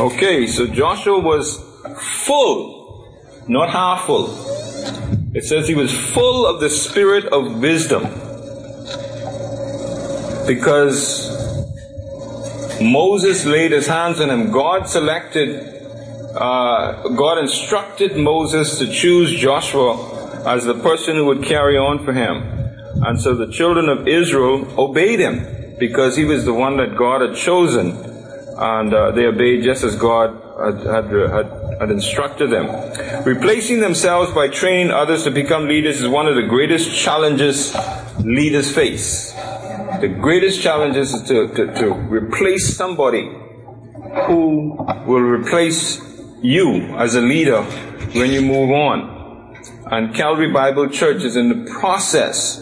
Okay, so Joshua was full, not half full. It says he was full of the spirit of wisdom. Because Moses laid his hands on him. God selected, uh, God instructed Moses to choose Joshua as the person who would carry on for him. And so the children of Israel obeyed him because he was the one that God had chosen. And uh, they obeyed just as God had, had, had, instructed them. Replacing themselves by training others to become leaders is one of the greatest challenges leaders face. The greatest challenge is to, to, to replace somebody who will replace you as a leader when you move on. And Calvary Bible Church is in the process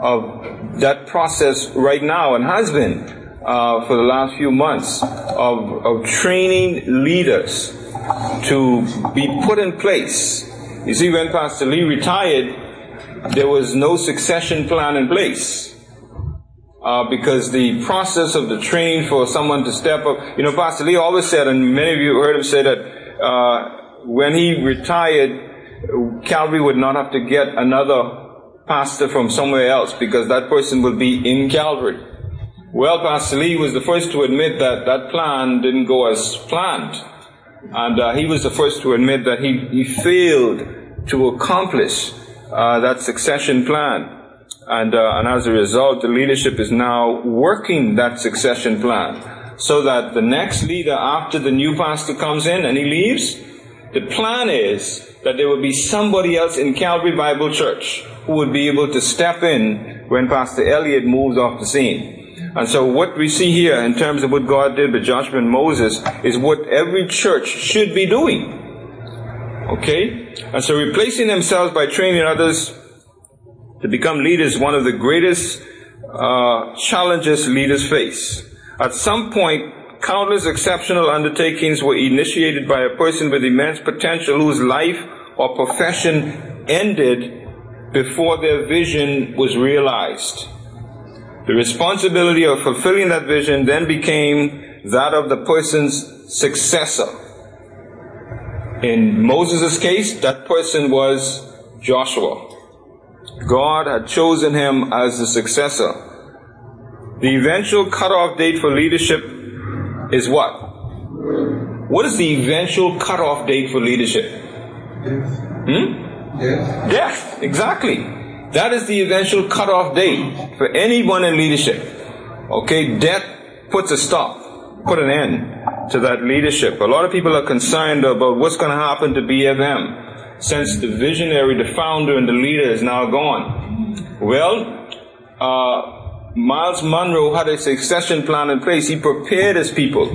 of that process right now and has been uh, for the last few months of, of training leaders to be put in place. You see, when Pastor Lee retired, there was no succession plan in place uh, because the process of the train for someone to step up, you know, Pastor Lee always said, and many of you heard him say that uh, when he retired, Calvary would not have to get another pastor from somewhere else because that person will be in Calvary. Well, Pastor Lee was the first to admit that that plan didn't go as planned. And uh, he was the first to admit that he, he failed to accomplish uh, that succession plan. And, uh, and as a result, the leadership is now working that succession plan so that the next leader after the new pastor comes in and he leaves, the plan is that there will be somebody else in Calvary Bible Church who would be able to step in when Pastor Elliott moves off the scene. And so what we see here in terms of what God did with Joshua and Moses is what every church should be doing. Okay? And so replacing themselves by training others to become leaders, one of the greatest uh, challenges leaders face. At some point, countless exceptional undertakings were initiated by a person with immense potential whose life or profession ended before their vision was realized. The responsibility of fulfilling that vision then became that of the person's successor. In Moses' case, that person was Joshua. God had chosen him as the successor. The eventual cutoff date for leadership is what? What is the eventual cutoff date for leadership? Hmm? Yes. Death. Exactly. That is the eventual cutoff date for anyone in leadership. Okay, death puts a stop, put an end to that leadership. A lot of people are concerned about what's going to happen to BFM since the visionary, the founder, and the leader is now gone? Well, uh, Myles Munroe had a succession plan in place. He prepared his people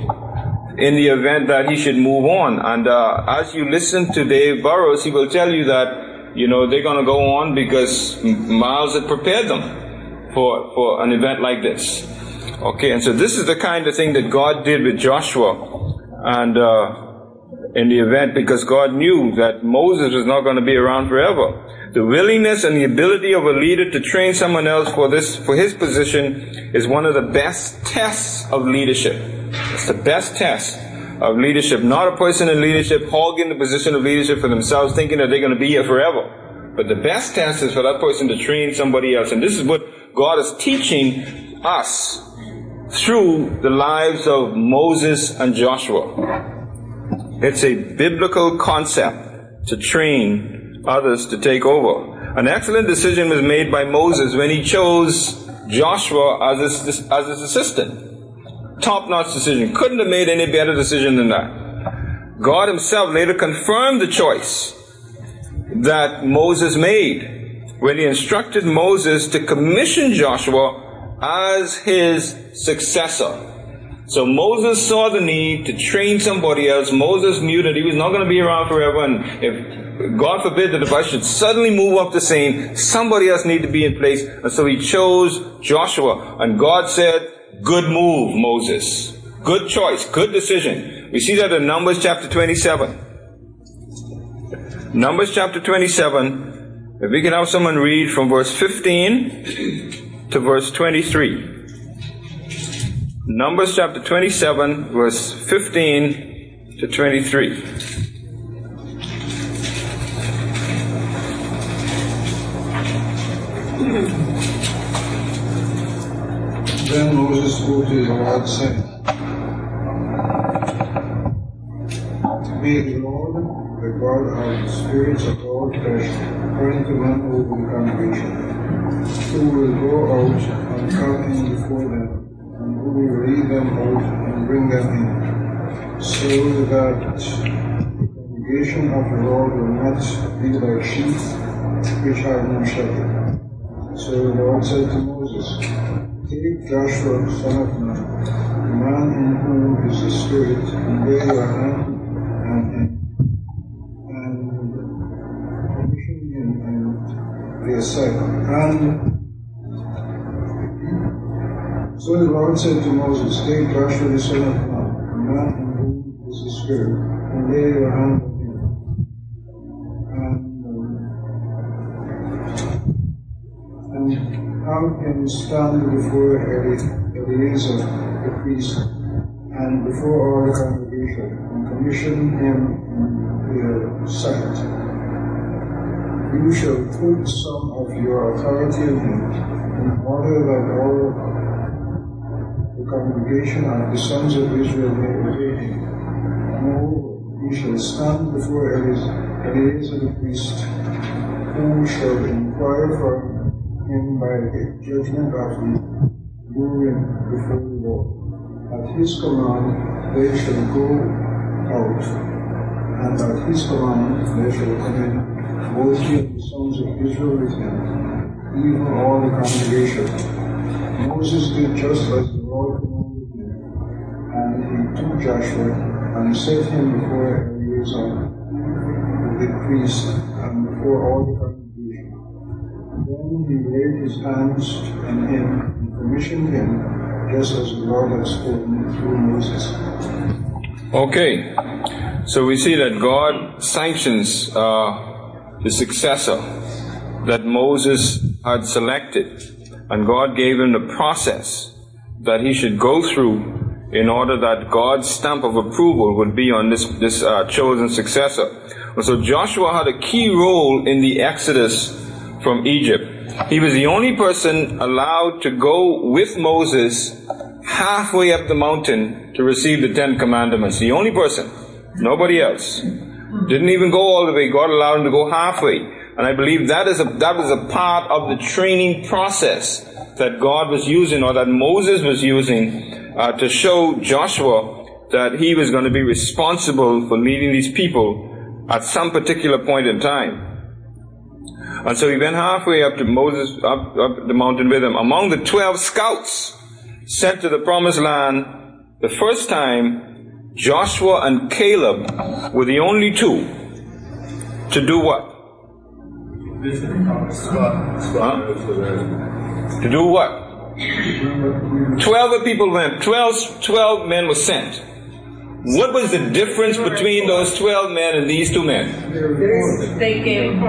in the event that he should move on. And uh, as you listen to Dave Burrows, he will tell you that you know they're going to go on because Myles had prepared them for for an event like this. Okay, and so this is the kind of thing that God did with Joshua, and. Uh, in the event because God knew that Moses was not going to be around forever. The willingness and the ability of a leader to train someone else for this, for his position is one of the best tests of leadership. It's the best test of leadership. Not a person in leadership hogging the position of leadership for themselves thinking that they're going to be here forever. But the best test is for that person to train somebody else. And this is what God is teaching us through the lives of Moses and Joshua. It's a biblical concept to train others to take over. An excellent decision was made by Moses when he chose Joshua as his, as his assistant. Top notch decision. Couldn't have made any better decision than that. God himself later confirmed the choice that Moses made when he instructed Moses to commission Joshua as his successor. So Moses saw the need to train somebody else. Moses knew that he was not going to be around forever. And if God forbid that if I should suddenly move up the scene, somebody else needed to be in place. And so he chose Joshua. And God said, good move, Moses. Good choice. Good decision. We see that in Numbers chapter 27. Numbers chapter 27. If we can have someone read from verse 15 to verse 23. Numbers chapter 27, verse 15 to 23. Then Moses spoke to the Lord, saying, May the Lord, the God of the spirits of all flesh, according to one over the congregation, who will go out and come in before them, and who will lead them out and bring them in, so that the congregation of the Lord will not be like sheep which have no shepherd. So the Lord said to Moses, Take Joshua, son of Nun, the man in whom is the Spirit, and lay your hand on him, and commission him and the asylum. And so the Lord said to Moses, Take Joshua, the son of Nun, the man in whom is the Spirit, and lay your hand have him stand before Eli- Eleazar the priest and before all the congregation, and commission him in their sight. You shall put some of your authority in in order that all the congregation and the sons of Israel may obey him. Moreover, you shall stand before Eleazar the priest, who shall inquire from him by the judgment of the ruling before the Lord. At his command they shall go out, and at his command they shall come in, both he and the sons of Israel with him, even all the congregation. Moses did just as the Lord commanded him, and he took Joshua and set him before Eleazar the priest and before all the. Then he laid his hands on him and commissioned him, just as the Lord had spoken through Moses. Okay, so we see that God sanctions uh, the successor that Moses had selected, and God gave him the process that he should go through in order that God's stamp of approval would be on this, this uh, chosen successor. And so Joshua had a key role in the exodus from Egypt. He was the only person allowed to go with Moses halfway up the mountain to receive the Ten Commandments. The only person. Nobody else. Didn't even go all the way. God allowed him to go halfway. And I believe that is a, that was a part of the training process that God was using or that Moses was using uh, to show Joshua that he was going to be responsible for leading these people at some particular point in time. And so he went halfway up to Moses, up, up the mountain with him. Among the 12 scouts sent to the promised land, the first time, Joshua and Caleb were the only two to do what? Huh? To do what? 12 people went, 12, 12 men were sent. What was the difference between those 12 men and these two men? They gave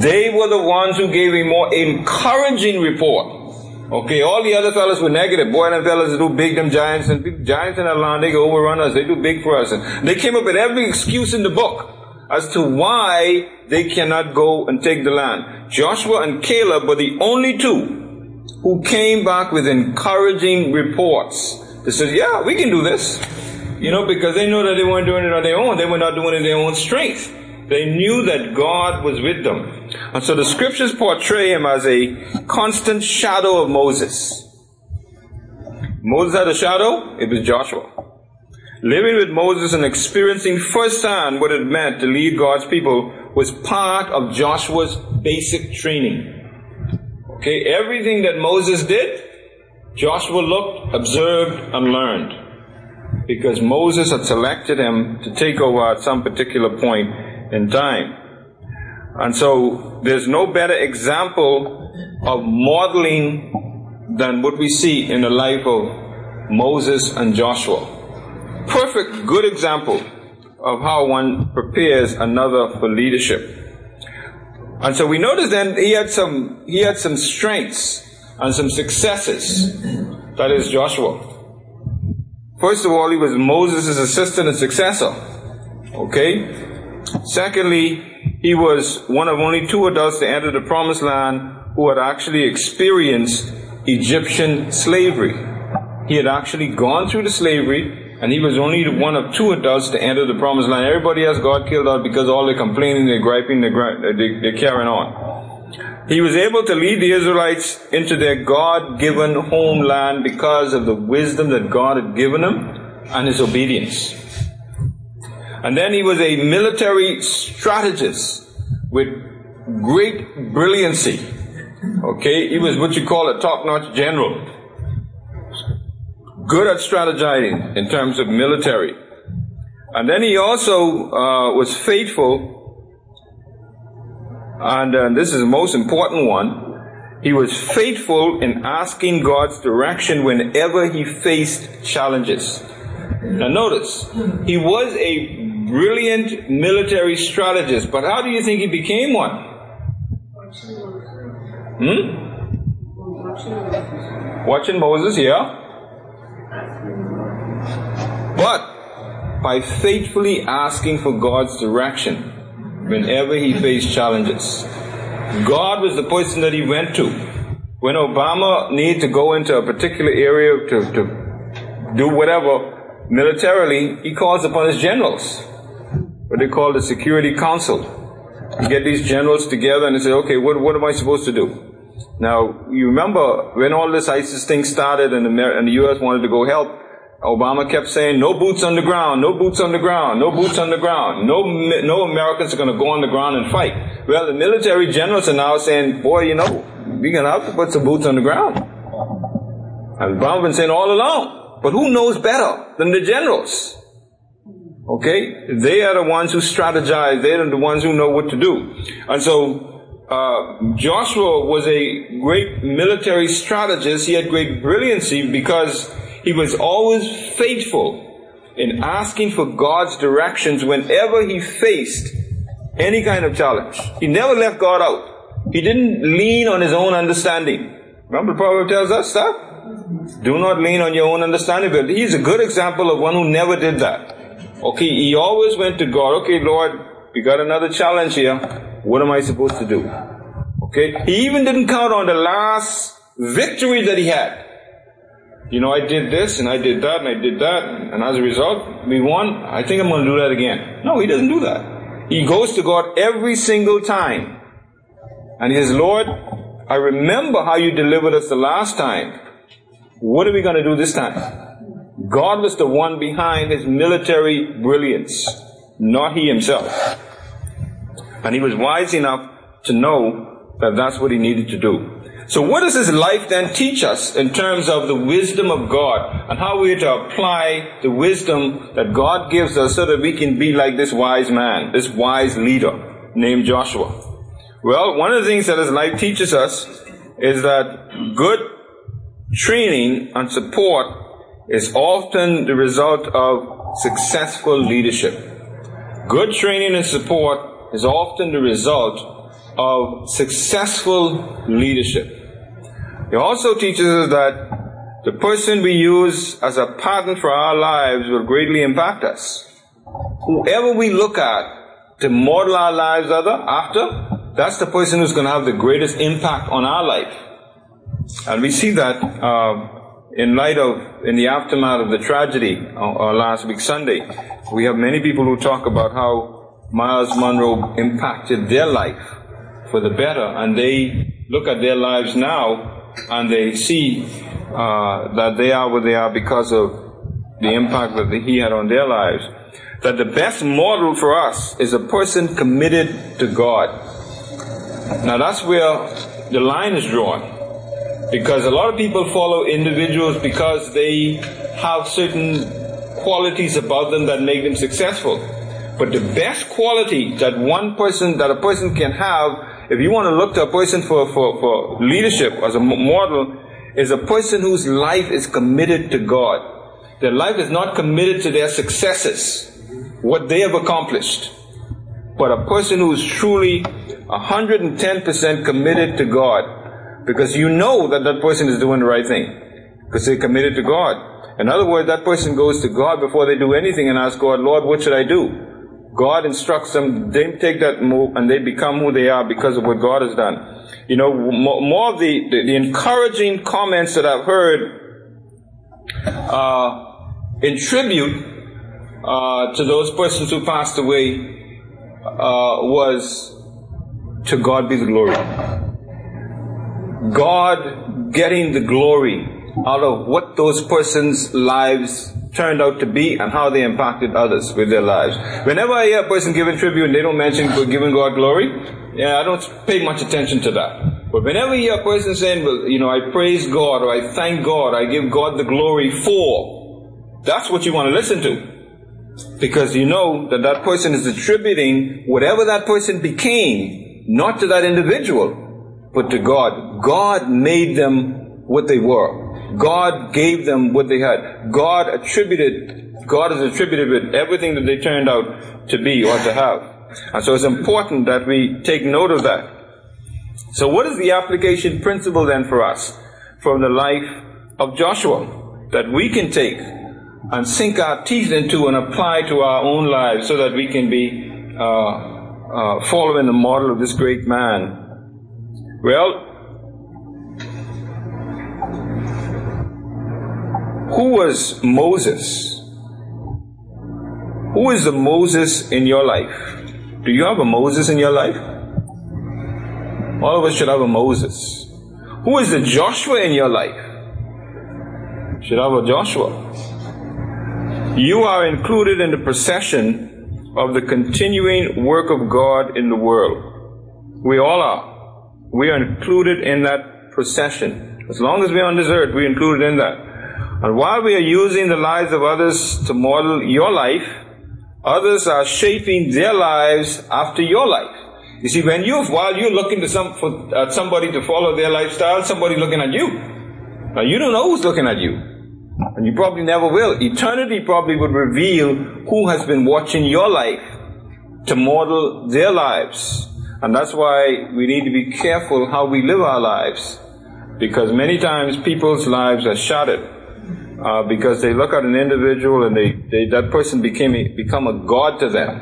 They were the ones who gave a more encouraging report. Okay, all the other fellas were negative. Boy, them fellas do big, them giants, and giants in that land, they can overrun us, they do big for us. And they came up with every excuse in the book as to why they cannot go and take the land. Joshua and Caleb were the only two who came back with encouraging reports. They said, yeah, we can do this. You know, because they know that they weren't doing it on their own. They were not doing it in their own strength. They knew that God was with them. And so the scriptures portray him as a constant shadow of Moses. Moses had a shadow, it was Joshua. Living with Moses and experiencing firsthand what it meant to lead God's people was part of Joshua's basic training. Okay, everything that Moses did, Joshua looked, observed, and learned. Because Moses had selected him to take over at some particular point in time. And so there's no better example of modeling than what we see in the life of Moses and Joshua. Perfect, good example of how one prepares another for leadership. And so we notice then he had some he had some strengths and some successes. That is Joshua. First of all, he was Moses' assistant and successor. Okay? Secondly, he was one of only two adults to enter the promised land who had actually experienced Egyptian slavery. He had actually gone through the slavery, and he was only one of two adults to enter the promised land. Everybody else got killed out because all the complaining, they're griping, they're, they're carrying on. He was able to lead the Israelites into their God-given homeland because of the wisdom that God had given him and his obedience. And then he was a military strategist with great brilliancy. Okay, he was what you call a top-notch general. Good at strategizing in terms of military. And then he also uh, was faithful, and uh, this is the most important one. He was faithful in asking God's direction whenever he faced challenges. Now notice, he was a brilliant military strategist, but how do you think he became one? Hmm? Watching Moses, yeah. But by faithfully asking for God's direction whenever he faced challenges. God was the person that he went to. When Obama needed to go into a particular area to, to do whatever militarily, he calls upon his generals, what they call the Security Council. You get these generals together and they say, okay, what, what am I supposed to do? Now, you remember when all this ISIS thing started and the, and the U.S. wanted to go help, Obama kept saying, no boots on the ground, no boots on the ground, no boots on the ground. No, no Americans are going to go on the ground and fight. Well, the military generals are now saying, boy, you know, we're going to have to put some boots on the ground. And Obama's been saying all along. But who knows better than the generals? Okay? They are the ones who strategize. They are the ones who know what to do. And so, uh, Joshua was a great military strategist. He had great brilliancy because he was always faithful in asking for God's directions whenever he faced any kind of challenge. He never left God out. He didn't lean on his own understanding. Remember the proverb tells us that? Do not lean on your own understanding. But he's a good example of one who never did that. Okay, he always went to God. Okay, Lord, we got another challenge here. What am I supposed to do? Okay, he even didn't count on the last victory that he had. You know, I did this and I did that and I did that, and as a result, we won. I think I'm going to do that again. No, he doesn't do that. He goes to God every single time. And he says, Lord, I remember how you delivered us the last time. What are we going to do this time? God was the one behind his military brilliance, not he himself. And he was wise enough to know that that's what he needed to do. So what does his life then teach us in terms of the wisdom of God and how we are to apply the wisdom that God gives us so that we can be like this wise man, this wise leader named Joshua? Well, one of the things that his life teaches us is that good training and support is often the result of successful leadership. Good training and support is often the result of successful leadership. It also teaches us that the person we use as a pattern for our lives will greatly impact us. Whoever we look at to model our lives after, that's the person who's going to have the greatest impact on our life. And we see that uh, in light of, in the aftermath of the tragedy uh, uh, last week Sunday, we have many people who talk about how Myles Munroe impacted their life for the better, and they look at their lives now and they see uh, that they are where they are because of the impact that he had on their lives. That the best model for us is a person committed to God. Now that's where the line is drawn. Because a lot of people follow individuals because they have certain qualities about them that make them successful. But the best quality that one person, that a person can have, if you want to look to a person for, for, for leadership as a model, is a person whose life is committed to God. Their life is not committed to their successes, what they have accomplished, but a person who is truly 110% committed to God because you know that that person is doing the right thing. because they're committed to God. In other words, that person goes to God before they do anything and asks God, Lord, what should I do? God instructs them, they take that move and they become who they are because of what God has done. You know, more of the, the, the encouraging comments that I've heard uh, in tribute uh, to those persons who passed away uh, was to God be the glory. God getting the glory out of what those persons' lives turned out to be and how they impacted others with their lives. Whenever I hear a person giving tribute and they don't mention giving God glory, yeah, I don't pay much attention to that. But whenever you hear a person saying, well, you know, I praise God or I thank God, I give God the glory for, that's what you want to listen to. Because you know that that person is attributing whatever that person became, not to that individual, but to God. God made them what they were. God gave them what they had. God attributed, God has attributed with everything that they turned out to be or to have. And so it's important that we take note of that. So what is the application principle then for us from the life of Joshua that we can take and sink our teeth into and apply to our own lives so that we can be uh, uh, following the model of this great man? Well, Who was Moses? Who is the Moses in your life? Do you have a Moses in your life? All of us should have a Moses. Who is the Joshua in your life? Should have a Joshua. You are included in the procession of the continuing work of God in the world. We all are. We are included in that procession. As long as we're on this earth, we're included in that. And while we are using the lives of others to model your life, others are shaping their lives after your life. You see, when you, while you're looking to some, for, at somebody to follow their lifestyle, somebody looking at you. Now you don't know who's looking at you. And you probably never will. Eternity probably would reveal who has been watching your life to model their lives. And that's why we need to be careful how we live our lives. Because many times people's lives are shattered uh, because they look at an individual and they, they that person became a, become a god to them,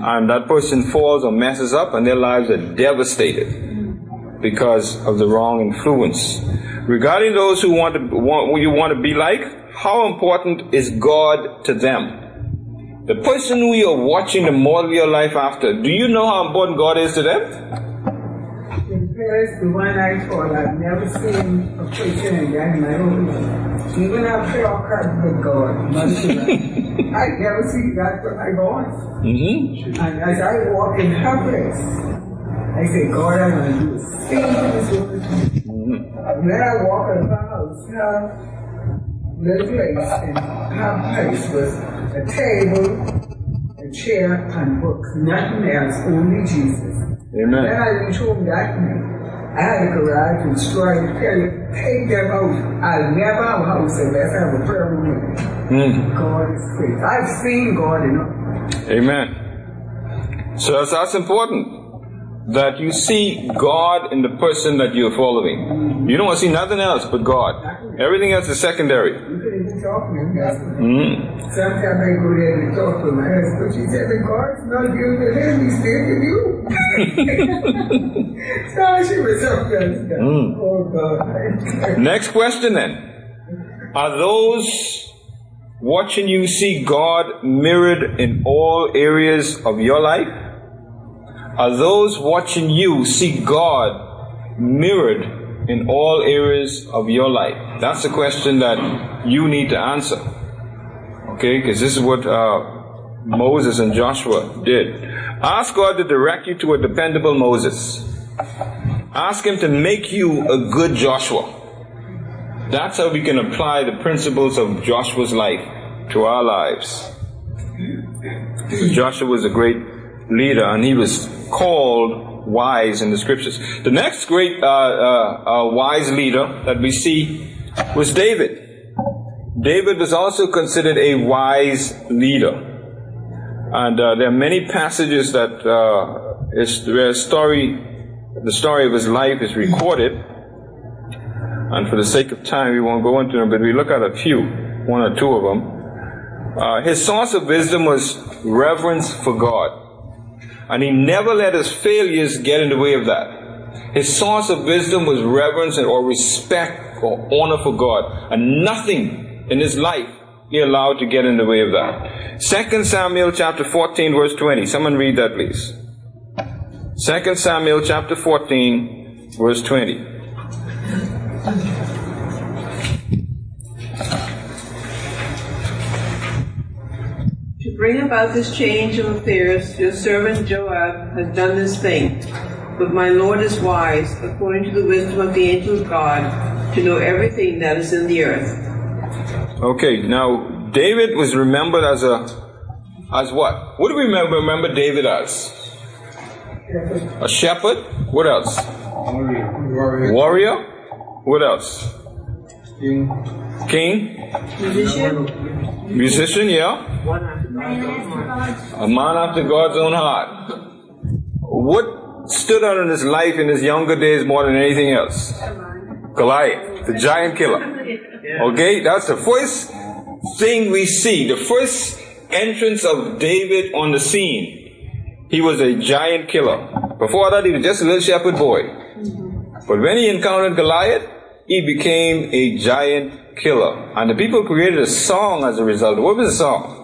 and that person falls or messes up, and their lives are devastated because of the wrong influence. Regarding those who want to want who you want to be like, how important is God to them? The person who you're watching to model your life after, do you know how important God is to them? In Paris, the one I told, I've never seen a preacher in that in my own life. Even after I cut with God, I never see that with my voice. Mm-hmm. And as I walk in her place, I say, God, I'm going to do the same thing mm-hmm. Then I walk in the house, her little place, and her place was a table, a chair, and books. Nothing else, only Jesus. Amen. Then I didn't that night. I had to garage and try to tell you, take them out. I'll never have a house unless I have a prayer room. Mm. God is great. I've seen God enough. Amen. So that's, that's important. That you see God in the person that you're following. You don't want to see nothing else but God. Everything else is secondary. Mm. Sometimes I go there and talk to my husband. She said, the God's not you to him, he's in you. so she was so mm. Oh God. Next question then. Are those watching you see God mirrored in all areas of your life? Are those watching you see God mirrored in all areas of your life? That's the question that you need to answer. Okay, because this is what uh, Moses and Joshua did. Ask God to direct you to a dependable Moses. Ask Him to make you a good Joshua. That's how we can apply the principles of Joshua's life to our lives. Joshua was a great leader and he was called wise in the scriptures. The next great uh, uh, uh, wise leader that we see was David. David was also considered a wise leader. And uh, there are many passages that uh, is, where story, the story of his life is recorded. And for the sake of time, we won't go into them, but we look at a few, one or two of them. Uh, his source of wisdom was reverence for God. And he never let his failures get in the way of that. His source of wisdom was reverence or respect or honor for God. And nothing in his life he allowed to get in the way of that. Second Samuel chapter 14 verse 20. Someone read that please. Second Samuel chapter 14 verse 20. Bring about this change of affairs, your servant Joab has done this thing. But my Lord is wise, according to the wisdom of the angel of God, to know everything that is in the earth. Okay, now David was remembered as a as what? What do we remember, remember David as? A shepherd. What else? Warrior. Warrior. What else? King. King. Musician? Musician. Yeah. A man after God's own heart. What stood out in his life in his younger days more than anything else? Goliath, the giant killer. Okay, that's the first thing we see. The first entrance of David on the scene. He was a giant killer. Before that, he was just a little shepherd boy. But when he encountered Goliath, he became a giant killer. And the people created a song as a result. What was the song?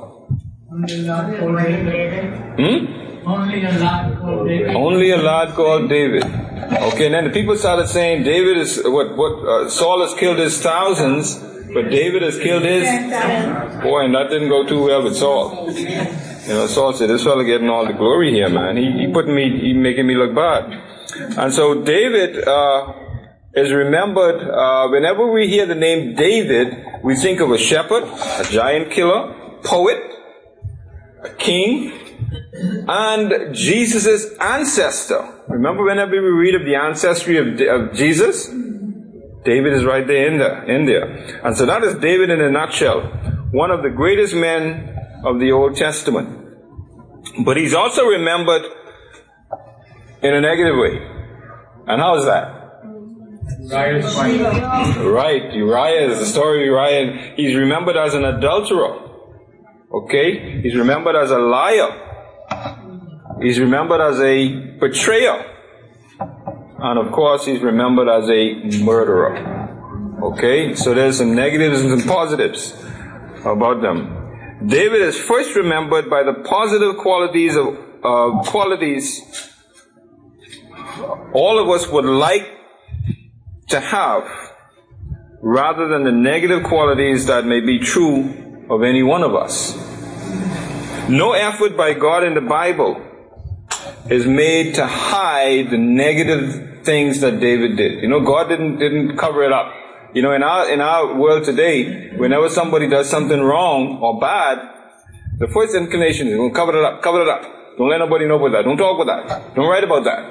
Only Lord called David. Hmm? Only a lad called David. Only a lad called David. Okay, and then the people started saying David is what what uh, Saul has killed his thousands, but David has killed his boy, and that didn't go too well with Saul. You know, Saul said, "This fella getting all the glory here, man. He, he putting me, he making me look bad." And so David uh, is remembered. Uh, whenever we hear the name David, we think of a shepherd, a giant killer, poet, a king, and Jesus' ancestor. Remember whenever we read of the ancestry of, of Jesus? David is right there in there, in there. And so that is David in a nutshell. One of the greatest men of the Old Testament. But he's also remembered in a negative way. And how is that? Right, Uriah is the story of Uriah. He's remembered as an adulterer. Okay? He's remembered as a liar. He's remembered as a betrayer. And of course, he's remembered as a murderer. Okay? So there's some negatives and some positives about them. David is first remembered by the positive qualities of uh, qualities all of us would like to have rather than the negative qualities that may be true of any one of us. No effort by God in the Bible is made to hide the negative things that David did. You know, God didn't didn't cover it up. You know, in our in our world today, whenever somebody does something wrong or bad, the first inclination is, "Well, cover it up, cover it up. Don't let nobody know about that. Don't talk about that. Don't write about that."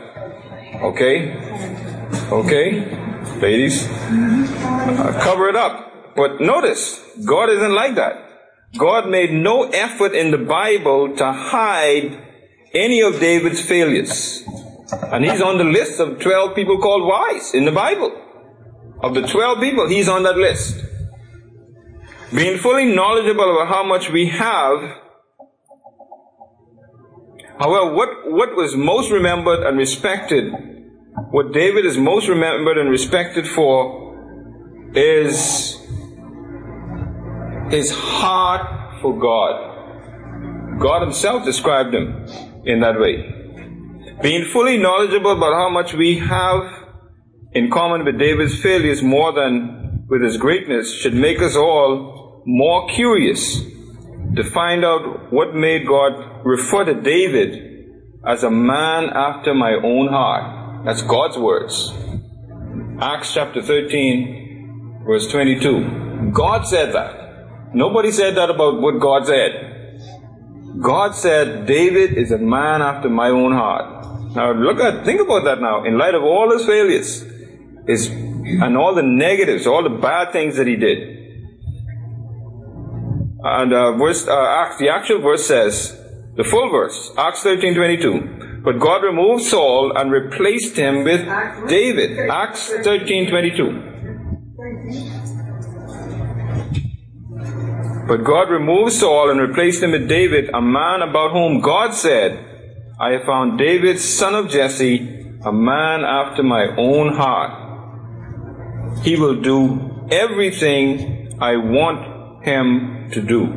Okay, okay, ladies, uh, cover it up. But notice, God isn't like that. God made no effort in the Bible to hide any of David's failures. And he's on the list of 12 people called wise in the Bible. Of the 12 people, he's on that list. Being fully knowledgeable about how much we have, however, what, what was most remembered and respected, what David is most remembered and respected for is his heart for God. God himself described him in that way. Being fully knowledgeable about how much we have in common with David's failures more than with his greatness should make us all more curious to find out what made God refer to David as a man after my own heart. That's God's words. Acts chapter 13, verse 22. God said that. Nobody said that about what God said. God said, David is a man after my own heart. Now look at, think about that now. In light of all his failures, his, and all the negatives, all the bad things that he did. And uh, verse, uh, the actual verse says, the full verse, Acts 13, 22. But God removed Saul and replaced him with David. Acts 13, 22. But God removed Saul and replaced him with David, a man about whom God said, I have found David, son of Jesse, a man after my own heart. He will do everything I want him to do.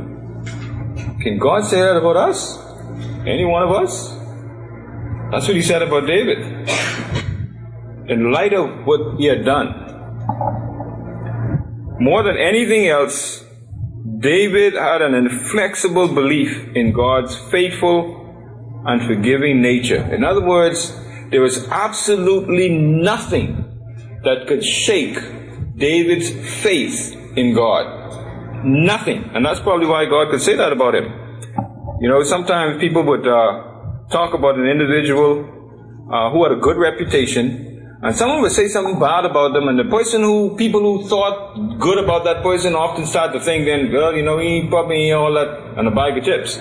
Can God say that about us? Any one of us? That's what he said about David. In light of what he had done. More than anything else, David had an inflexible belief in God's faithful and forgiving nature. In other words, there was absolutely nothing that could shake David's faith in God. Nothing. And that's probably why God could say that about him. You know, sometimes people would uh, talk about an individual uh, who had a good reputation, and someone would say something bad about them, and the person who, people who thought good about that person often start to think then, well, you know, he probably ain't all that, and a bag of chips.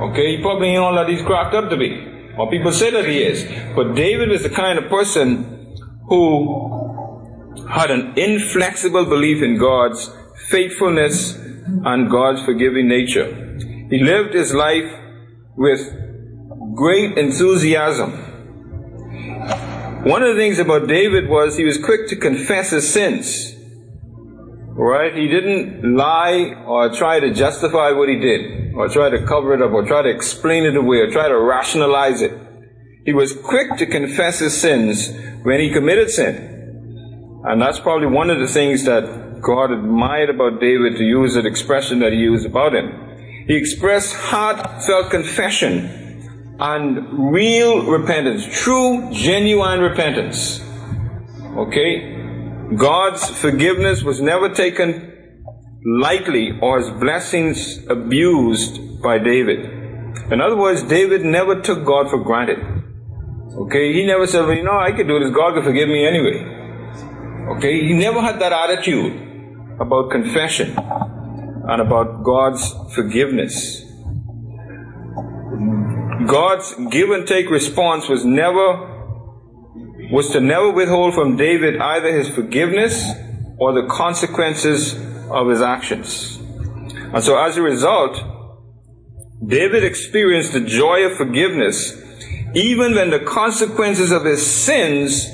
Okay, he probably ain't all that he's cracked up to be. Or people say that he is. But David is the kind of person who had an inflexible belief in God's faithfulness and God's forgiving nature. He lived his life with great enthusiasm one of the things about David was he was quick to confess his sins. Right? He didn't lie or try to justify what he did, or try to cover it up, or try to explain it away, or try to rationalize it. He was quick to confess his sins when he committed sin. And that's probably one of the things that God admired about David to use that expression that he used about him. He expressed heartfelt confession and real repentance, true, genuine repentance. Okay? God's forgiveness was never taken lightly or his blessings abused by David. In other words, David never took God for granted. Okay? He never said, well, you know, I could do this. God could forgive me anyway. Okay? He never had that attitude about confession and about God's forgiveness. God's give and take response was never was to never withhold from David either his forgiveness or the consequences of his actions. And so as a result, David experienced the joy of forgiveness even when the consequences of his sins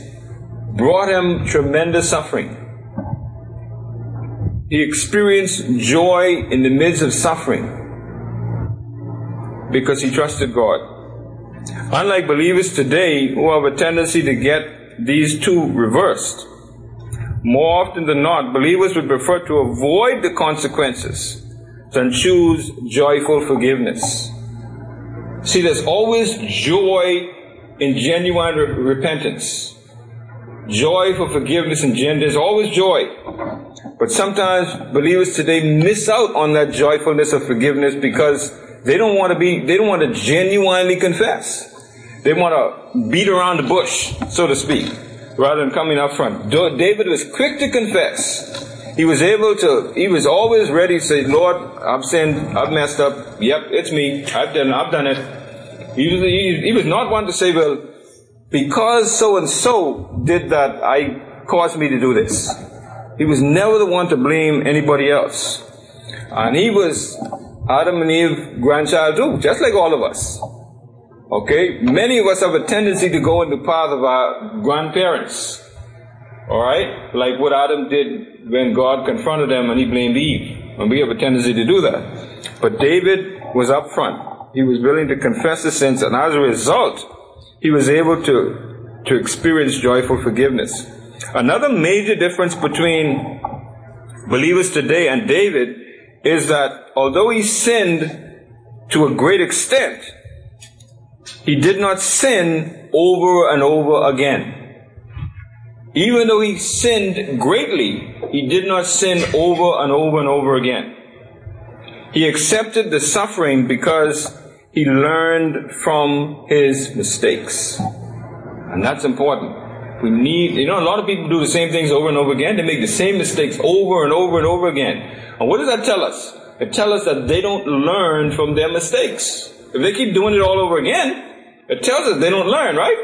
brought him tremendous suffering. He experienced joy in the midst of suffering because he trusted God. Unlike believers today who have a tendency to get these two reversed, more often than not, believers would prefer to avoid the consequences than choose joyful forgiveness. See, there's always joy in genuine re- repentance. Joy for forgiveness and gen- there's always joy. But sometimes believers today miss out on that joyfulness of forgiveness because they don't want to be, they don't want to genuinely confess. They want to beat around the bush, so to speak, rather than coming up front. David was quick to confess. He was able to, he was always ready to say, Lord, I've sinned, I've messed up. Yep, it's me. I've done, I've done it. He was, he, he was not one to say, well, because so and so did that, I caused me to do this. He was never the one to blame anybody else. And he was Adam and Eve grandchild too, just like all of us. Okay? Many of us have a tendency to go in the path of our grandparents. Alright? Like what Adam did when God confronted them and he blamed Eve. And we have a tendency to do that. But David was up front. He was willing to confess his sins and as a result, he was able to, to experience joyful forgiveness. Another major difference between believers today and David is that although he sinned to a great extent, he did not sin over and over again. Even though he sinned greatly, he did not sin over and over and over again. He accepted the suffering because he learned from his mistakes. And that's important. We need, you know, a lot of people do the same things over and over again. They make the same mistakes over and over and over again. And what does that tell us? It tells us that they don't learn from their mistakes. If they keep doing it all over again, it tells us they don't learn, right?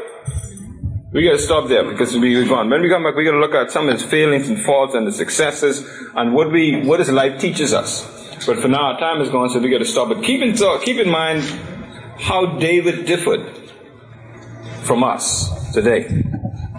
We gotta stop there because we, we've gone. When we come back, we gotta look at some of his failings and faults and the successes and what we, what his life teaches us. But for now, our time is gone, so we gotta stop. But keep in, keep in mind how David differed from us today.